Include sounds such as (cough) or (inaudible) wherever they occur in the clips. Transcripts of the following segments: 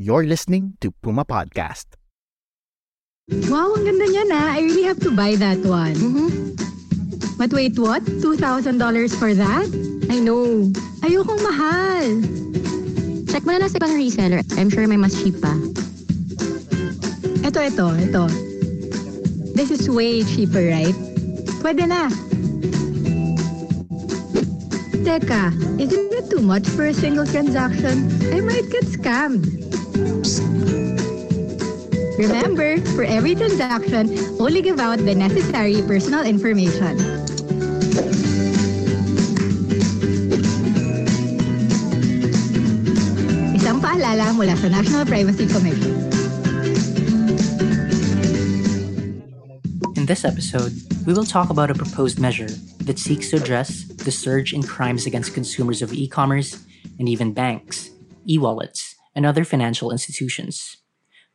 You're listening to Puma Podcast. Wow, ang ganda niya na. I really have to buy that one. Mm-hmm. But wait, what? $2,000 for that? I know. Ayokong mahal. Check mo na lang sa ibang reseller. I'm sure may mas cheap pa. Ito, ito, ito. This is way cheaper, right? Pwede na. Teka, isn't it too much for a single transaction? I might get scammed. Remember, for every transaction, only give out the necessary personal information. Isang paalala mula sa National Privacy Commission. In this episode, we will talk about a proposed measure that seeks to address the surge in crimes against consumers of e commerce and even banks, e wallets, and other financial institutions.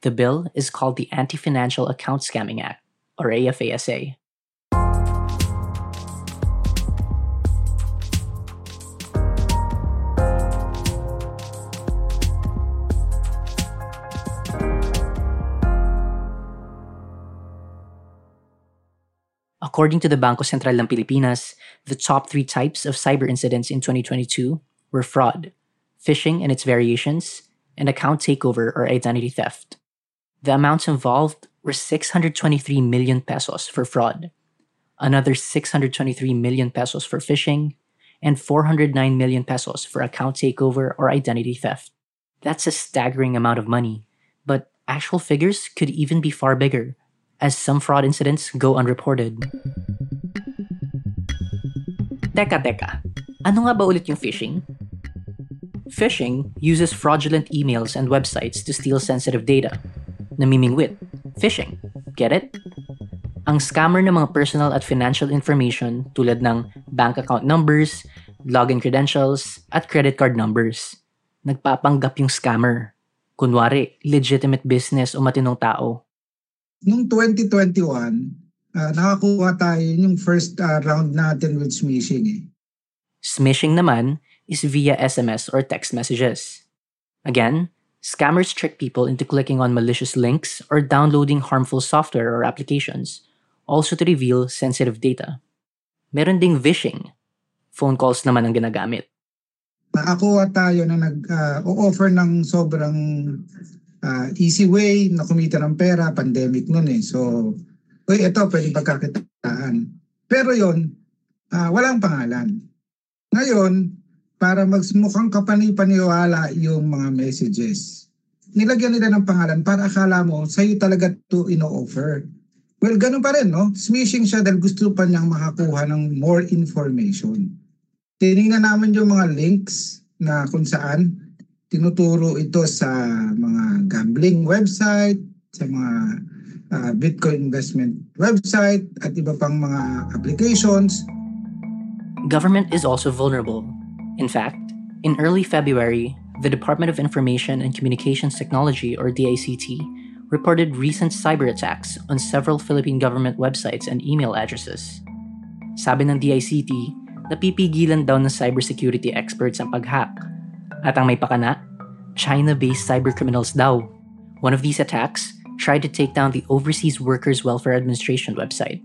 The bill is called the Anti Financial Account Scamming Act, or AFASA. According to the Bangko Sentral ng Pilipinas, the top three types of cyber incidents in 2022 were fraud, phishing and its variations, and account takeover or identity theft. The amounts involved were 623 million pesos for fraud, another 623 million pesos for phishing, and 409 million pesos for account takeover or identity theft. That's a staggering amount of money, but actual figures could even be far bigger, as some fraud incidents go unreported. Teka, teka. Ano nga ba ulit yung phishing? Phishing uses fraudulent emails and websites to steal sensitive data. Namimingwit. Phishing. Get it? Ang scammer ng mga personal at financial information tulad ng bank account numbers, login credentials, at credit card numbers. Nagpapanggap yung scammer. Kunwari, legitimate business o matinong tao. Noong 2021, ah, nakakuha tayo yung first ah, round natin with smishing eh. Smishing naman is via SMS or text messages. Again, scammers trick people into clicking on malicious links or downloading harmful software or applications, also to reveal sensitive data. Meron ding vishing. Phone calls naman ang ginagamit. Nakakuha tayo na nag-offer ng sobrang ah, easy way na kumita ng pera, pandemic nun eh. So, uy, ito, pwede pagkakitaan. Pero yon ah, walang pangalan. Ngayon, para magmukhang kapani-paniwala yung mga messages, nilagyan nila ng pangalan para akala mo sa'yo talaga to ino-offer. Well, ganun pa rin, no? Smishing siya dahil gusto pa niyang makakuha ng more information. Tinignan namin yung mga links na kung saan tinuturo ito sa mga gambling website, sa mga ah, Bitcoin investment website, at iba pang mga applications. Government is also vulnerable. In fact, in early February, the Department of Information and Communications Technology, or DICT, reported recent cyber attacks on several Philippine government websites and email addresses. Sabi ng DICT, napipigilan daw ng cybersecurity experts ang pag-hack. At ang may pakana, China-based cybercriminals daw. One of these attacks tried to take down the Overseas Workers Welfare Administration website.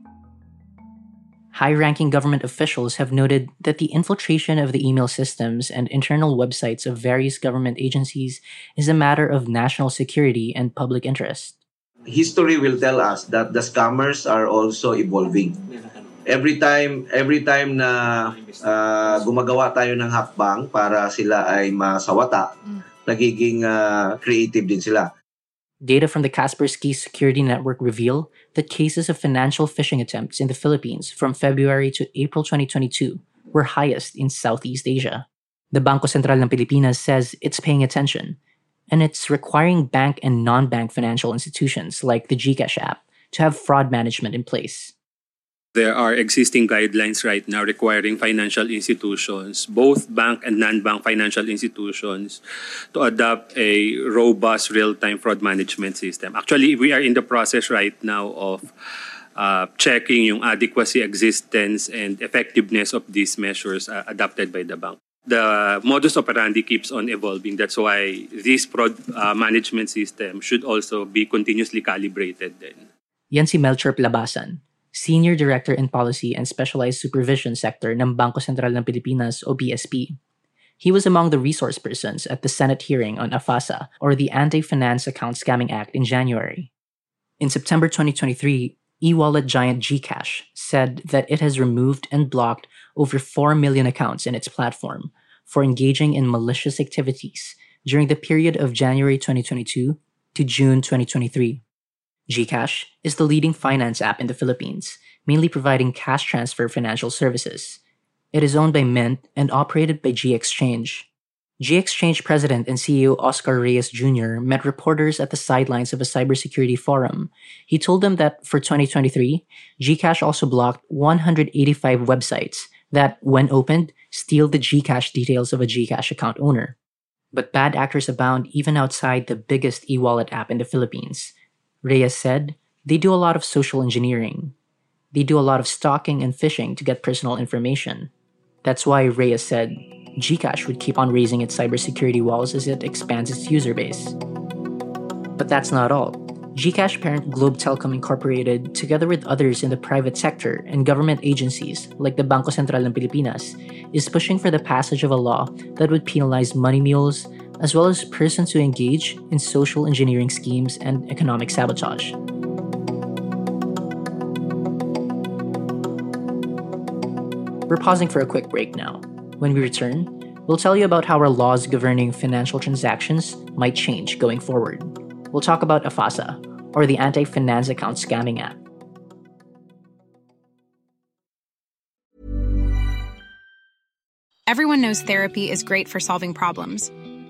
High ranking government officials have noted that the infiltration of the email systems and internal websites of various government agencies is a matter of national security and public interest. history will tell us that the scammers are also evolving. Every time every time na ah, gumagawa tayo ng hakbang para sila ay masawata, nagiging ah, creative din sila. Data from the Kaspersky Security Network reveal that cases of financial phishing attempts in the Philippines from February to April 2022 were highest in Southeast Asia. The Bangko Sentral ng Pilipinas says it's paying attention, and it's requiring bank and non-bank financial institutions like the GCash app to have fraud management in place. There are existing guidelines right now requiring financial institutions, both bank and non-bank financial institutions, to adopt a robust real-time fraud management system. Actually, we are in the process right now of uh, checking yung adequacy, existence, and effectiveness of these measures uh, adopted by the bank. The modus operandi keeps on evolving. That's why this fraud uh, management system should also be continuously calibrated. Then. Yan si Melchor Plabasan, Senior Director in Policy and Specialized Supervision Sector ng Bangko Sentral ng Pilipinas o BSP. He was among the resource persons at the Senate hearing on AFASA or the Anti-Finance Account Scamming Act in January. In September 2023, e-wallet giant Gcash said that it has removed and blocked over 4 million accounts in its platform for engaging in malicious activities during the period of January 2022 to June 2023. Gcash is the leading finance app in the Philippines, mainly providing cash transfer financial services. It is owned by Mynt and operated by GXchange. GXchange president and CEO Oscar Reyes Jr. met reporters at the sidelines of a cybersecurity forum. He told them that for 2023, Gcash also blocked 185 websites that, when opened, steal the Gcash details of a Gcash account owner. But bad actors abound even outside the biggest e wallet app in the Philippines. Reyes said, they do a lot of social engineering. They do a lot of stalking and phishing to get personal information. That's why Reyes said Gcash would keep on raising its cybersecurity walls as it expands its user base. But that's not all. Gcash parent Globe Telecom Incorporated, together with others in the private sector and government agencies like the Bangko Sentral ng Pilipinas, is pushing for the passage of a law that would penalize money mules, as well as persons who engage in social engineering schemes and economic sabotage. We're pausing for a quick break now. When we return, we'll tell you about how our laws governing financial transactions might change going forward. We'll talk about AFASA, or the Anti Finance Account Scamming app. Everyone knows therapy is great for solving problems,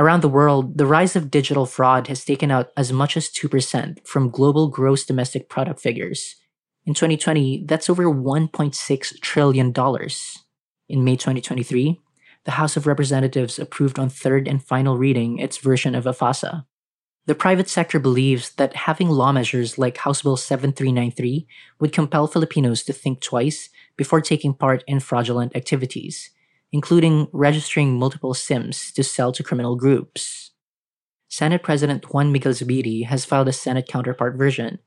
Around the world, the rise of digital fraud has taken out as much as 2% from global gross domestic product figures. In 2020, that's over $1.6 trillion. In May 2023, the House of Representatives approved on third and final reading its version of AFASA. The private sector believes that having law measures like House Bill 7393 would compel Filipinos to think twice before taking part in fraudulent activities, including registering multiple SIMs to sell to criminal groups. Senate President Juan Miguel Zubiri has filed a Senate counterpart version,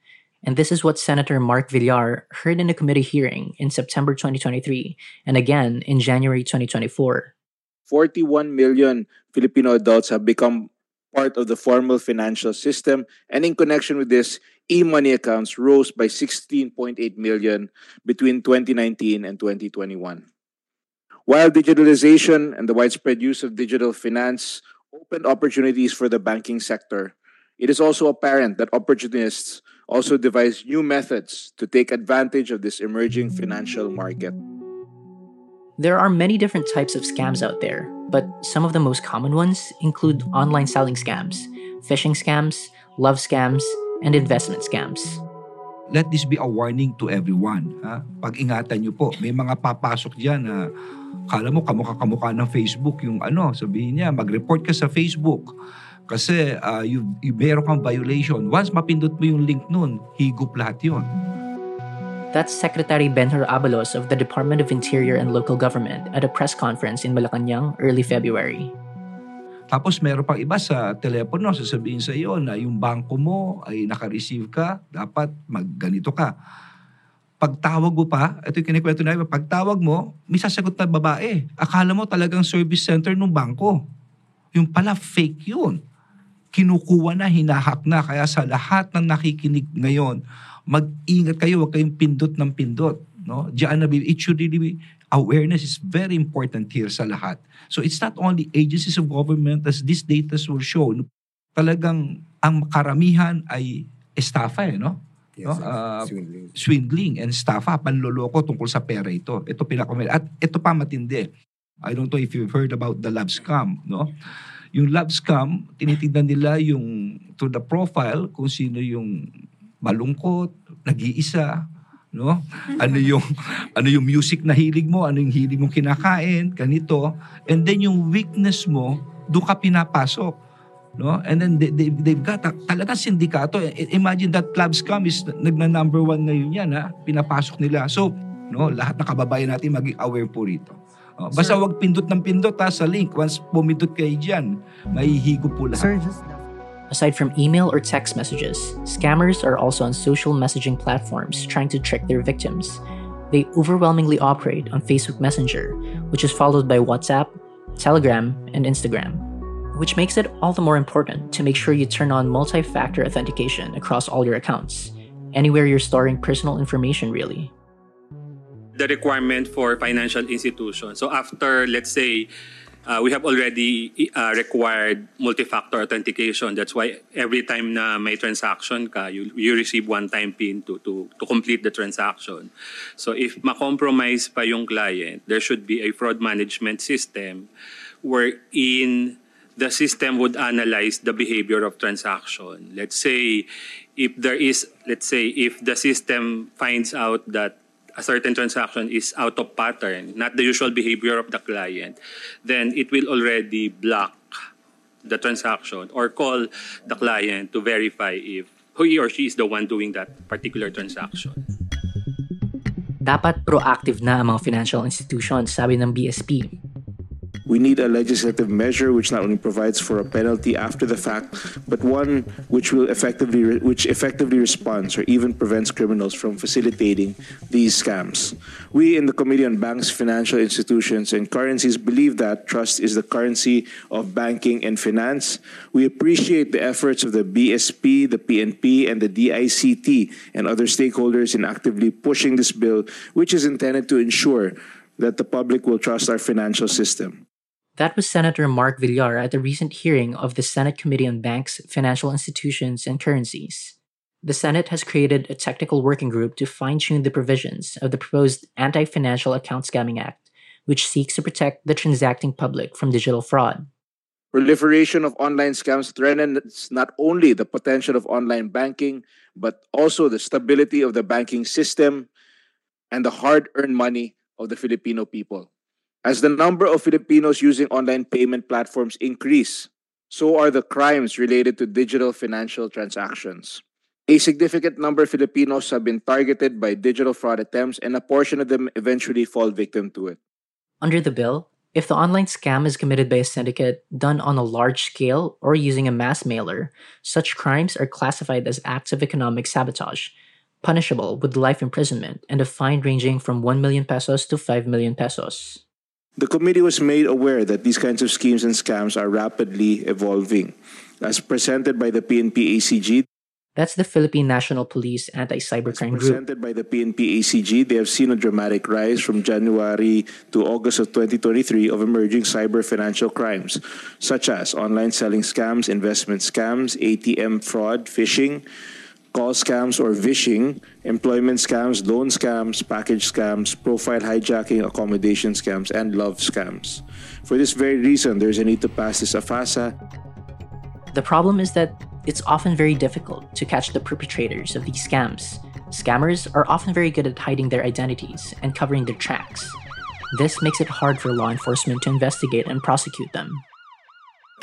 and this is what Senator Mark Villar heard in a committee hearing in September 2023 and again in January 2024. 41 million Filipino adults have become part of the formal financial system, and in connection with this, e-money accounts rose by 16.8 million between 2019 and 2021. While digitalization and the widespread use of digital finance opened opportunities for the banking sector, it is also apparent that opportunists also devise new methods to take advantage of this emerging financial market. There are many different types of scams out there, but some of the most common ones include online selling scams, phishing scams, love scams, and investment scams. let this be a warning to everyone. Ha? Pag-ingatan nyo po. May mga papasok dyan na kala mo kamukha-kamukha ng Facebook yung ano, sabihin niya, mag-report ka sa Facebook. Kasi uh, you, you, meron kang violation. Once mapindot mo yung link nun, higop lahat yun. That's Secretary Benhur Abalos of the Department of Interior and Local Government at a press conference in Malacanang early February. Tapos meron pang iba sa telepono, sasabihin sa iyo na yung bangko mo ay naka-receive ka, dapat magganito ka. Pagtawag mo pa, ito yung kinikwento na pagtawag mo, may sasagot na babae. Akala mo talagang service center ng bangko. Yung pala fake yun. Kinukuha na, hinahak na. Kaya sa lahat ng nakikinig ngayon, mag-ingat kayo, huwag kayong pindot ng pindot. No? Diyan na, it should really be, awareness is very important here sa lahat. So it's not only agencies of government as these data will show, talagang ang karamihan ay estafa eh, no? Yes, no? Uh, swindling. swindling and estafa, panloloko tungkol sa pera ito. Ito pinakamali. At ito pa matindi. I don't know if you've heard about the love scam, no? Yung love scam, tinitignan nila yung to the profile kung sino yung malungkot, nag-iisa, no? Ano yung (laughs) ano yung music na hilig mo, ano yung hilig mong kinakain, ganito. And then yung weakness mo, doon ka pinapasok. No? And then they, they, they've got a, talaga sindikato. Imagine that love scam is nagna number one ngayon yan, ha? pinapasok nila. So, no, lahat ng kababayan natin maging aware po rito. Oh, basta wag pindot ng pindot ha, sa link. Once pumindot kayo dyan, mahihigo po lahat. Sir, just Aside from email or text messages, scammers are also on social messaging platforms trying to trick their victims. They overwhelmingly operate on Facebook Messenger, which is followed by WhatsApp, Telegram, and Instagram. Which makes it all the more important to make sure you turn on multi factor authentication across all your accounts, anywhere you're storing personal information, really. The requirement for financial institutions. So, after, let's say, uh, we have already uh, required multi-factor authentication. That's why every time na may transaction ka, you, you receive one-time PIN to, to, to complete the transaction. So if ma-compromise pa yung client, there should be a fraud management system wherein the system would analyze the behavior of transaction. Let's say if there is, let's say if the system finds out that a certain transaction is out of pattern, not the usual behavior of the client, then it will already block the transaction or call the client to verify if he or she is the one doing that particular transaction. Dapat proactive na ang mga financial institutions, sabi ng BSP. We need a legislative measure which not only provides for a penalty after the fact, but one which will effectively which effectively responds or even prevents criminals from facilitating these scams. We in the Committee on Banks, Financial Institutions, and Currencies believe that trust is the currency of banking and finance. We appreciate the efforts of the BSP, the PNP, and the DICT and other stakeholders in actively pushing this bill, which is intended to ensure that the public will trust our financial system. That was Senator Mark Villar at the recent hearing of the Senate Committee on Banks, Financial Institutions, and Currencies. The Senate has created a technical working group to fine tune the provisions of the proposed Anti Financial Account Scamming Act, which seeks to protect the transacting public from digital fraud. Proliferation of online scams threatens not only the potential of online banking, but also the stability of the banking system and the hard earned money of the Filipino people. As the number of Filipinos using online payment platforms increase, so are the crimes related to digital financial transactions. A significant number of Filipinos have been targeted by digital fraud attempts, and a portion of them eventually fall victim to it. Under the bill, if the online scam is committed by a syndicate done on a large scale or using a mass mailer, such crimes are classified as acts of economic sabotage, punishable with life imprisonment and a fine ranging from 1 million pesos to 5 million pesos. The committee was made aware that these kinds of schemes and scams are rapidly evolving. As presented by the PNP ACG, that's the Philippine National Police Anti-Cybercrime Group. Presented by the PNP ACG, they have seen a dramatic rise from January to August of 2023 of emerging cyber financial crimes, such as online selling scams, investment scams, ATM fraud, phishing, call scams or vishing, employment scams, loan scams, package scams, profile hijacking, accommodation scams, and love scams. For this very reason, there's a need to pass this AFASA. The problem is that it's often very difficult to catch the perpetrators of these scams. Scammers are often very good at hiding their identities and covering their tracks. This makes it hard for law enforcement to investigate and prosecute them.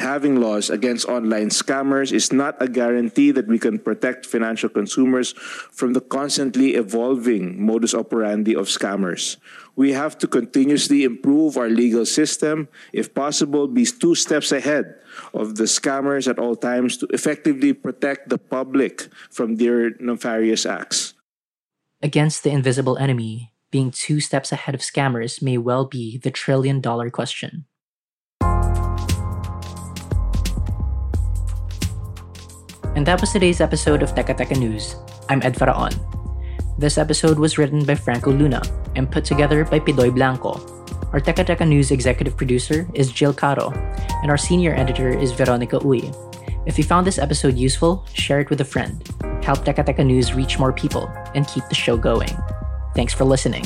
Having laws against online scammers is not a guarantee that we can protect financial consumers from the constantly evolving modus operandi of scammers. We have to continuously improve our legal system, if possible, be two steps ahead of the scammers at all times to effectively protect the public from their nefarious acts. Against the invisible enemy, being two steps ahead of scammers may well be the trillion dollar question. And that was today's episode of Teka Teka News. I'm Ed Faraon. This episode was written by Franco Luna and put together by Pidoy Blanco. Our Teka Teka News executive producer is Jill Caro, and our senior editor is Veronica Uy. If you found this episode useful, share it with a friend. Help Teka Teka News reach more people and keep the show going. Thanks for listening.